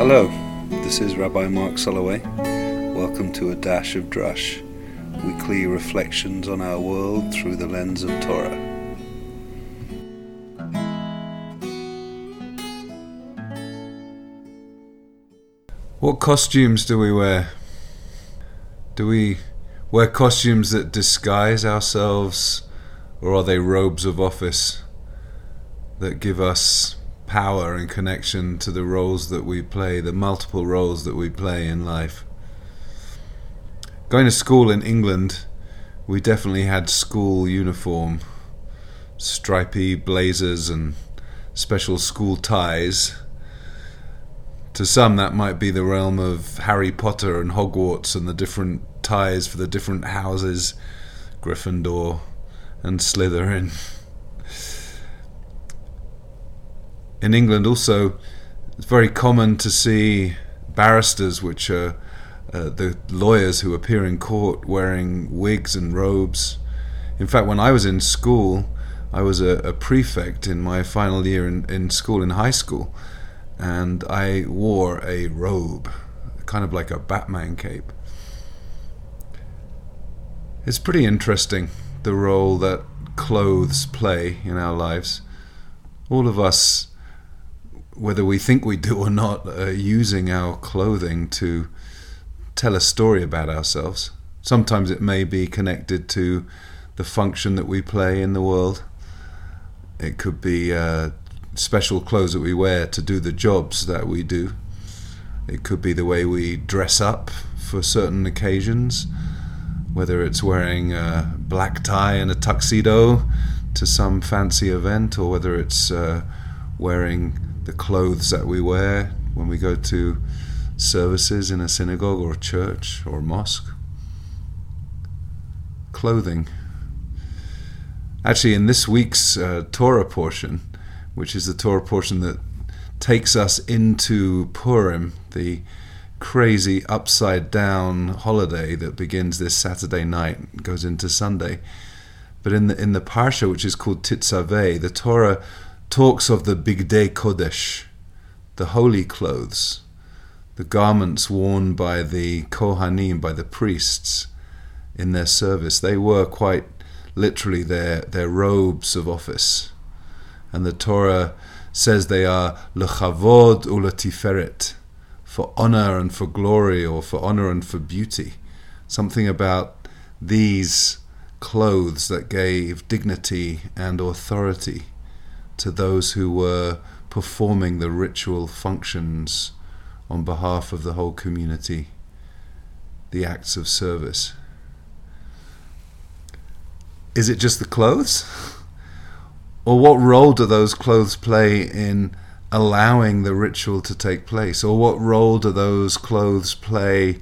Hello, this is Rabbi Marc Soloway. Welcome to A Dash of Drush, weekly reflections on our world through the lens of Torah. What costumes do we wear? Do we wear costumes that disguise ourselves, or are they robes of office that give us power and connection to the roles that we play, the multiple roles that we play in life? Going to school in England, we definitely had school uniform, stripy blazers and special school ties to some, that might be the realm of Harry Potter and Hogwarts and the different ties for the different houses Gryffindor and Slytherin. In England, also, it's very common to see barristers, which are uh, the lawyers who appear in court wearing wigs and robes. In fact, when I was in school, I was a, a prefect in my final year in, in school, in high school and I wore a robe, kind of like a Batman cape. It's pretty interesting the role that clothes play in our lives. All of us, whether we think we do or not, are using our clothing to tell a story about ourselves. Sometimes it may be connected to the function that we play in the world. It could be uh, special clothes that we wear to do the jobs that we do. It could be the way we dress up for certain occasions, whether it's wearing a black tie and a tuxedo to some fancy event, or whether it's uh, wearing the clothes that we wear when we go to services in a synagogue or a church or a mosque. Clothing. Actually, in this week's uh, Torah portion, which is the Torah portion that takes us into Purim, the crazy upside down holiday that begins this Saturday night, goes into Sunday. But in the in the parsha, which is called Tetzaveh, the Torah talks of the Bigdei Kodesh, the holy clothes, the garments worn by the Kohanim, by the priests in their service. They were quite literally their their robes of office and the Torah says they are lechavod ulatiferet, for honor and for glory, or for honor and for beauty. Something about these clothes that gave dignity and authority to those who were performing the ritual functions on behalf of the whole community, the acts of service. Is it just the clothes? or what role do those clothes play in allowing the ritual to take place? Or what role do those clothes play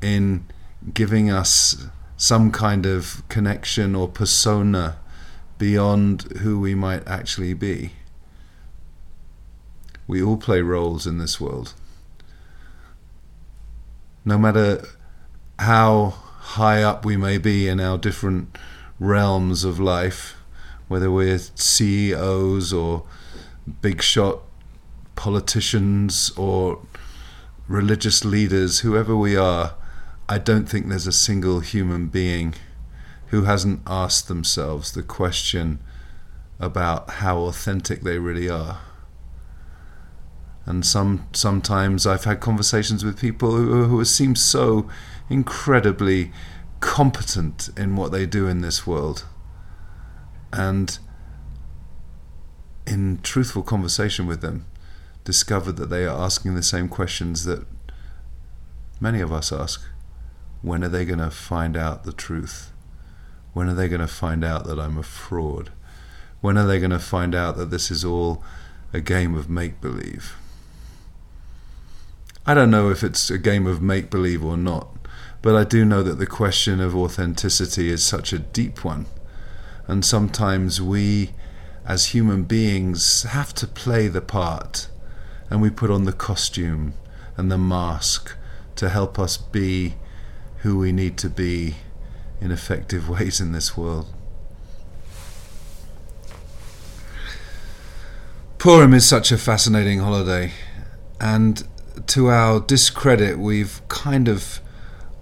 in giving us some kind of connection or persona beyond who we might actually be? We all play roles in this world. No matter how high up we may be in our different realms of life, whether we're CEOs or big shot politicians or religious leaders, whoever we are, I don't think there's a single human being who hasn't asked themselves the question about how authentic they really are. And some sometimes I've had conversations with people who, who seem so incredibly competent in what they do in this world and in truthful conversation with them, discovered that they are asking the same questions that many of us ask. When are they going to find out the truth? When are they going to find out that I'm a fraud? When are they going to find out that this is all a game of make believe? I don't know if it's a game of make believe or not, but I do know that the question of authenticity is such a deep one and sometimes we, as human beings, have to play the part, and we put on the costume and the mask to help us be who we need to be in effective ways in this world. Purim is such a fascinating holiday, and to our discredit, we've kind of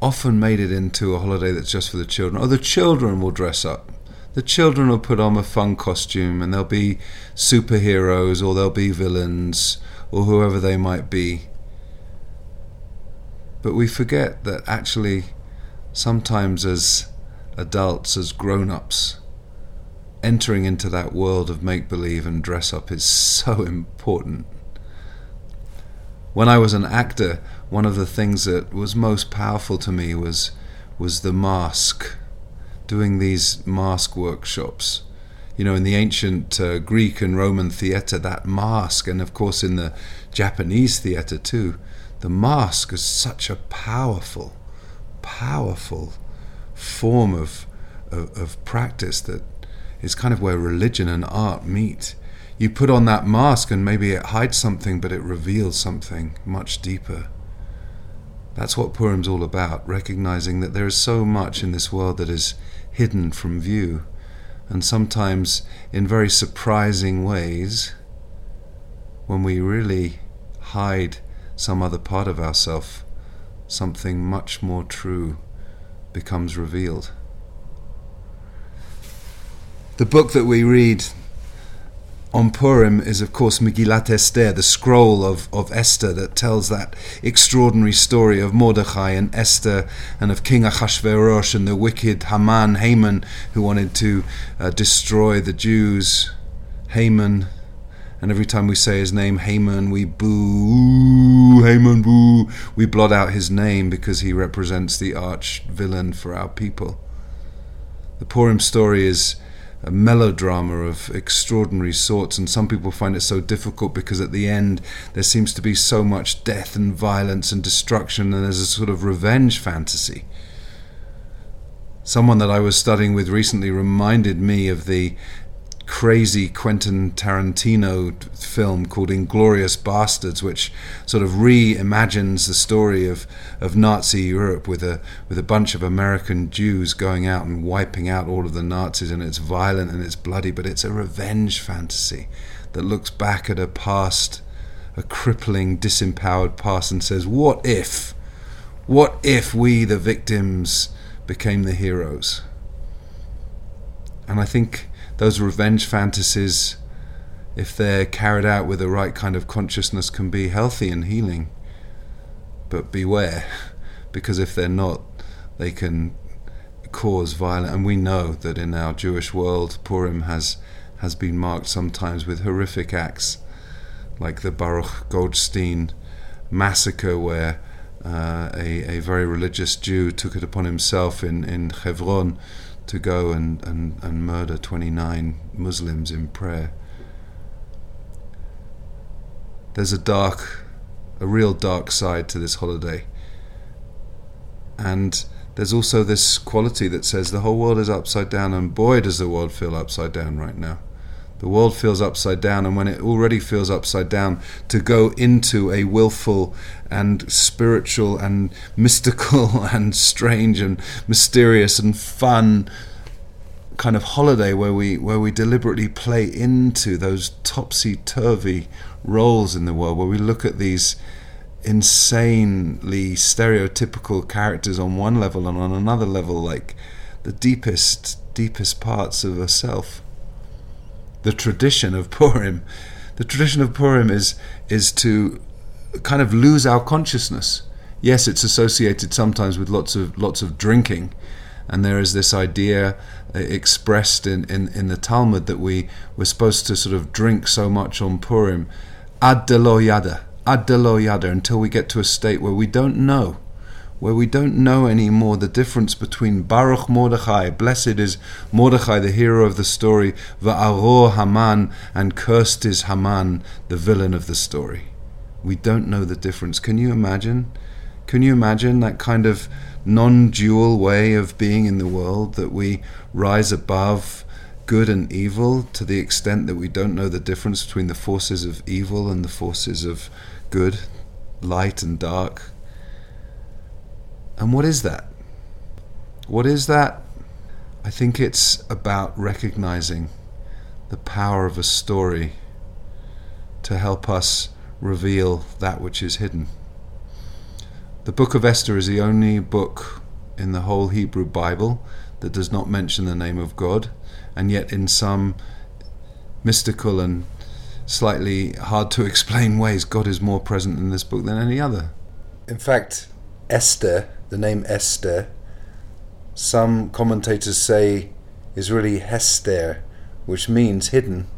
often made it into a holiday that's just for the children. Oh, the children will dress up. The children will put on a fun costume and they'll be superheroes or they'll be villains or whoever they might be. But we forget that actually, sometimes as adults, as grown ups, entering into that world of make believe and dress up is so important. When I was an actor, one of the things that was most powerful to me was was the mask, doing these mask workshops. You know, in the ancient uh, Greek and Roman theatre, that mask, and of course in the Japanese theatre too, the mask is such a powerful, powerful form of, of, of practice that is kind of where religion and art meet. You put on that mask and maybe it hides something, but it reveals something much deeper. That's what Purim's all about, recognizing that there is so much in this world that is hidden from view, and sometimes in very surprising ways, when we really hide some other part of ourself, something much more true becomes revealed. The book that we read on Purim is, of course, Megillat Esther, the scroll of, of Esther that tells that extraordinary story of Mordechai and Esther and of King Achashverosh and the wicked Haman, Haman, who wanted to uh, destroy the Jews. Haman, and every time we say his name, Haman, we boo, Haman, boo. We blot out his name because he represents the arch villain for our people. The Purim story is a melodrama of extraordinary sorts, and some people find it so difficult because at the end there seems to be so much death and violence and destruction, and there's a sort of revenge fantasy. Someone that I was studying with recently reminded me of the crazy Quentin Tarantino film called Inglourious Basterds, which sort of reimagines the story of, of Nazi Europe with a with a bunch of American Jews going out and wiping out all of the Nazis, and it's violent and it's bloody, but it's a revenge fantasy that looks back at a past, a crippling, disempowered past, and says, "What if? What if we, the victims, became the heroes?" And I think those revenge fantasies, if they're carried out with the right kind of consciousness, can be healthy and healing. But beware, because if they're not, they can cause violence. And we know that in our Jewish world, Purim has has been marked sometimes with horrific acts, like the Baruch Goldstein massacre, where uh, a, a very religious Jew took it upon himself in, in Hebron to go and, and, and murder 29 Muslims in prayer. There's a dark, a real dark side to this holiday. And there's also this quality that says the whole world is upside down, and boy, does the world feel upside down right now. The world feels upside down, and when it already feels upside down, to go into a willful and spiritual and mystical and strange and mysterious and fun kind of holiday where we where we deliberately play into those topsy turvy roles in the world, where we look at these insanely stereotypical characters on one level and on another level, like the deepest deepest parts of a self the tradition of Purim. The tradition of Purim is is to kind of lose our consciousness. Yes, it's associated sometimes with lots of lots of drinking, and there is this idea uh, expressed in, in, in the Talmud that we we're supposed to sort of drink so much on Purim, ad delo ad delo until we get to a state where we don't know where we don't know anymore the difference between Baruch Mordechai, blessed is Mordechai, the hero of the story, Va'aror Haman, and cursed is Haman, the villain of the story. We don't know the difference. Can you imagine? Can you imagine that kind of non dual way of being in the world that we rise above good and evil to the extent that we don't know the difference between the forces of evil and the forces of good, light and dark? And what is that? What is that? I think it's about recognizing the power of a story to help us reveal that which is hidden. The book of Esther is the only book in the whole Hebrew Bible that does not mention the name of God, and yet in some mystical and slightly hard to explain ways, God is more present in this book than any other. In fact, Esther, the name Esther, some commentators say is really Hester, which means hidden,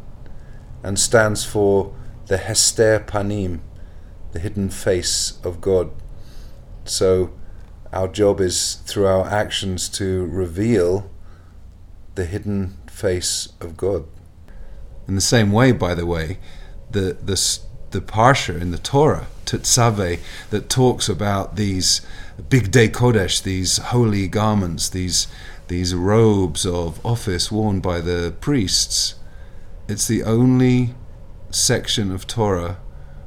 and stands for the Hester Panim, the hidden face of God. So, our job is through our actions to reveal the hidden face of God. In the same way, by the way, the the the parsha in the Torah, Tetzaveh, that talks about these bigdei kodesh, these holy garments, these these robes of office worn by the priests. It's the only section of Torah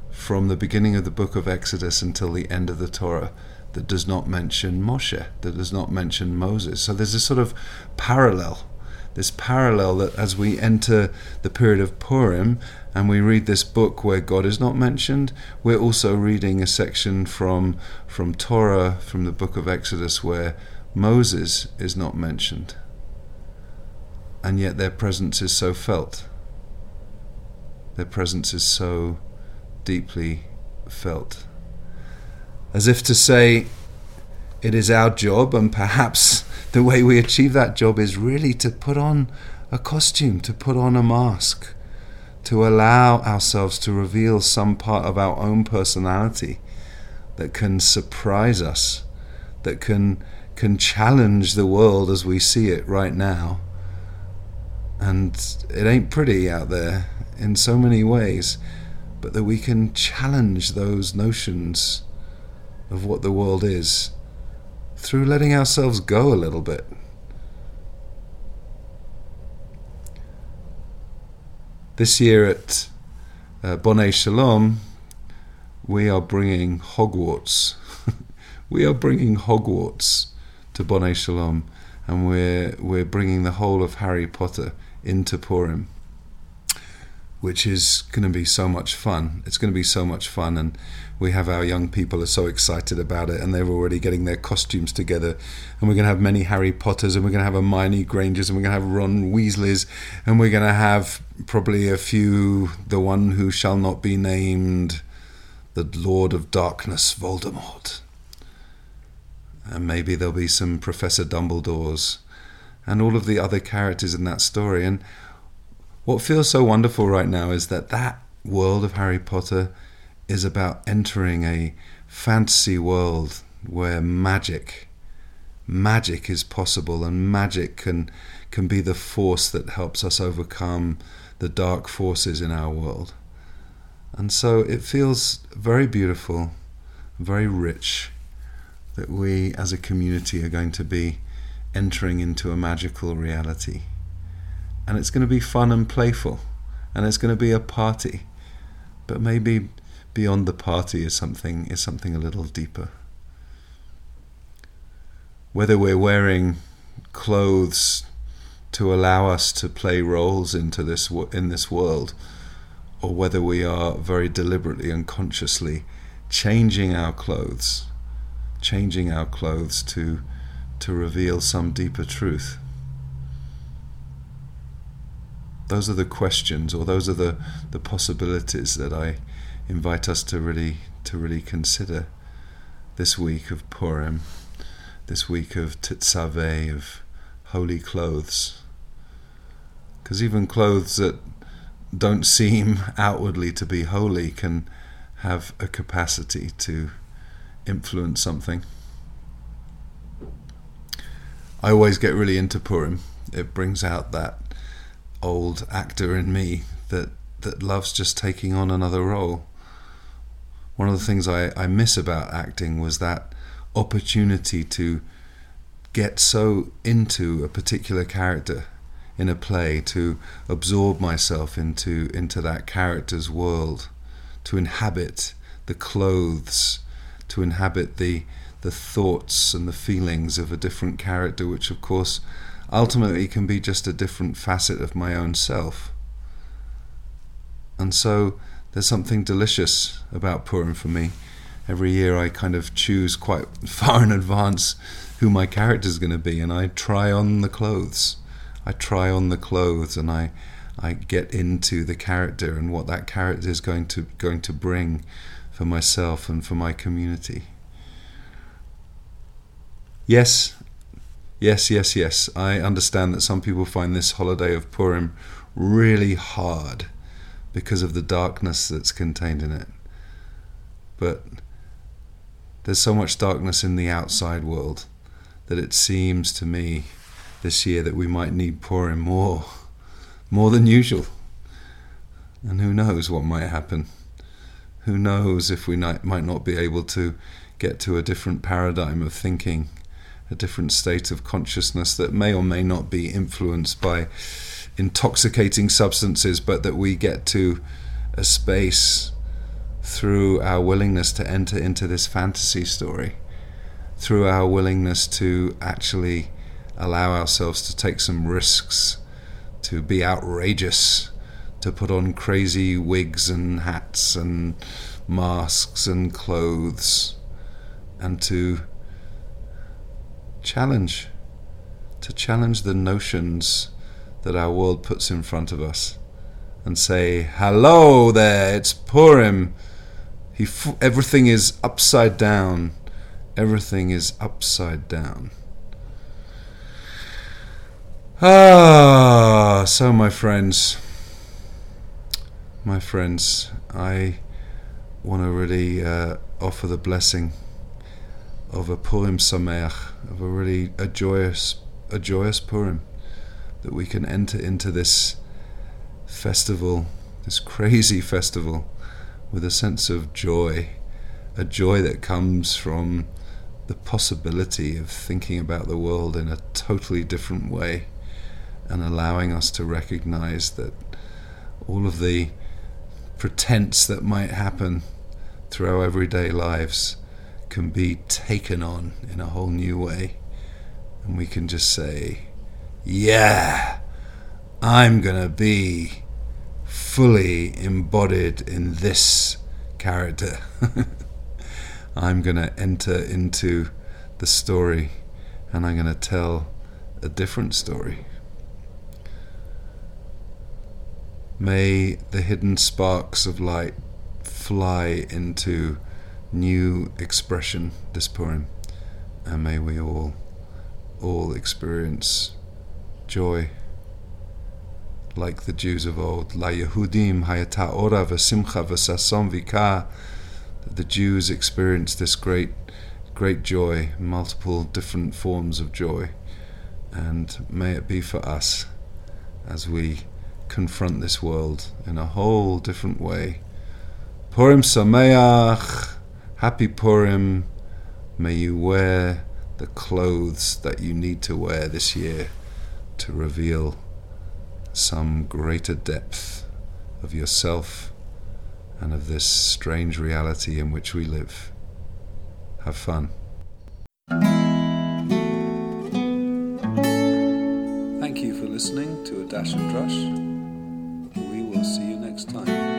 from the beginning of the book of Exodus until the end of the Torah that does not mention Moshe, that does not mention Moses. So there's a sort of parallel, this parallel that as we enter the period of Purim and we read this book where God is not mentioned, we're also reading a section from from Torah, from the book of Exodus, where Moses is not mentioned. And yet their presence is so felt. Their presence is so deeply felt as if to say, it is our job, and perhaps the way we achieve that job is really to put on a costume, to put on a mask, to allow ourselves to reveal some part of our own personality that can surprise us, that can can challenge the world as we see it right now. And it ain't pretty out there in so many ways, but that we can challenge those notions of what the world is through letting ourselves go a little bit. This year at uh, Bonai Shalom, we are bringing Hogwarts. we are bringing Hogwarts to Bonai Shalom, and we're we're bringing the whole of Harry Potter into Purim, which is going to be so much fun. It's going to be so much fun, and we have our young people are so excited about it and they're already getting their costumes together. And we're going to have many Harry Potters and we're going to have a Hermione Grangers and we're going to have Ron Weasleys and we're going to have probably a few the one who shall not be named the Lord of Darkness Voldemort. And maybe there'll be some Professor Dumbledores and all of the other characters in that story. And what feels so wonderful right now is that that world of Harry Potter is about entering a fantasy world where magic magic is possible and magic can can be the force that helps us overcome the dark forces in our world. And so it feels very beautiful, very rich that we as a community are going to be entering into a magical reality. And it's going to be fun and playful, and it's going to be a party. But maybe beyond the party is something is something a little deeper. Whether we're wearing clothes to allow us to play roles into this in this world, or whether we are very deliberately and consciously changing our clothes, changing our clothes to to reveal some deeper truth. Those are the questions, or those are the, the possibilities that I invite us to really to really consider this week of Purim, this week of Tetzaveh, of holy clothes. Because even clothes that don't seem outwardly to be holy can have a capacity to influence something. I always get really into Purim. It brings out that old actor in me that that loves just taking on another role. One of the things I, I miss about acting was that opportunity to get so into a particular character in a play, to absorb myself into into that character's world, to inhabit the clothes, to inhabit the the thoughts and the feelings of a different character, which of course ultimately can be just a different facet of my own self. And so there's something delicious about Purim for me, every year I kind of choose quite far in advance who my character is going to be, and I try on the clothes. I try on the clothes, and I I get into the character and what that character is going to going to bring for myself and for my community. Yes, yes, yes, yes. I understand that some people find this holiday of Purim really hard because of the darkness that's contained in it. But there's so much darkness in the outside world that it seems to me this year that we might need Purim more, more than usual. And who knows what might happen? Who knows if we might not be able to get to a different paradigm of thinking, a different state of consciousness that may or may not be influenced by intoxicating substances, but that we get to a space through our willingness to enter into this fantasy story, through our willingness to actually allow ourselves to take some risks, to be outrageous, to put on crazy wigs and hats and masks and clothes, and to challenge, to challenge the notions that our world puts in front of us and say, Hello there, it's Purim. He f- everything is upside down. Everything is upside down. Ah, so my friends, my friends, I want to really uh, offer the blessing of a Purim Sameach, of a really a joyous, a joyous Purim that we can enter into this festival, this crazy festival, with a sense of joy, a joy that comes from the possibility of thinking about the world in a totally different way and allowing us to recognize that all of the pretense that might happen through our everyday lives can be taken on in a whole new way. And we can just say, yeah, I'm going to be fully embodied in this character. I'm going to enter into the story and I'm going to tell a different story. May the hidden sparks of light fly into new expression this Purim, and may we all, all experience joy like the Jews of old. La Yehudim hayata ora v'simcha v'sasom v'ka. The Jews experienced this great, great joy, multiple different forms of joy, and may it be for us as we confront this world in a whole different way. Purim Sameach, Happy Purim. May you wear the clothes that you need to wear this year to reveal some greater depth of yourself and of this strange reality in which we live. Have fun. Thank you for listening to A Dash and Drush. We will see you next time.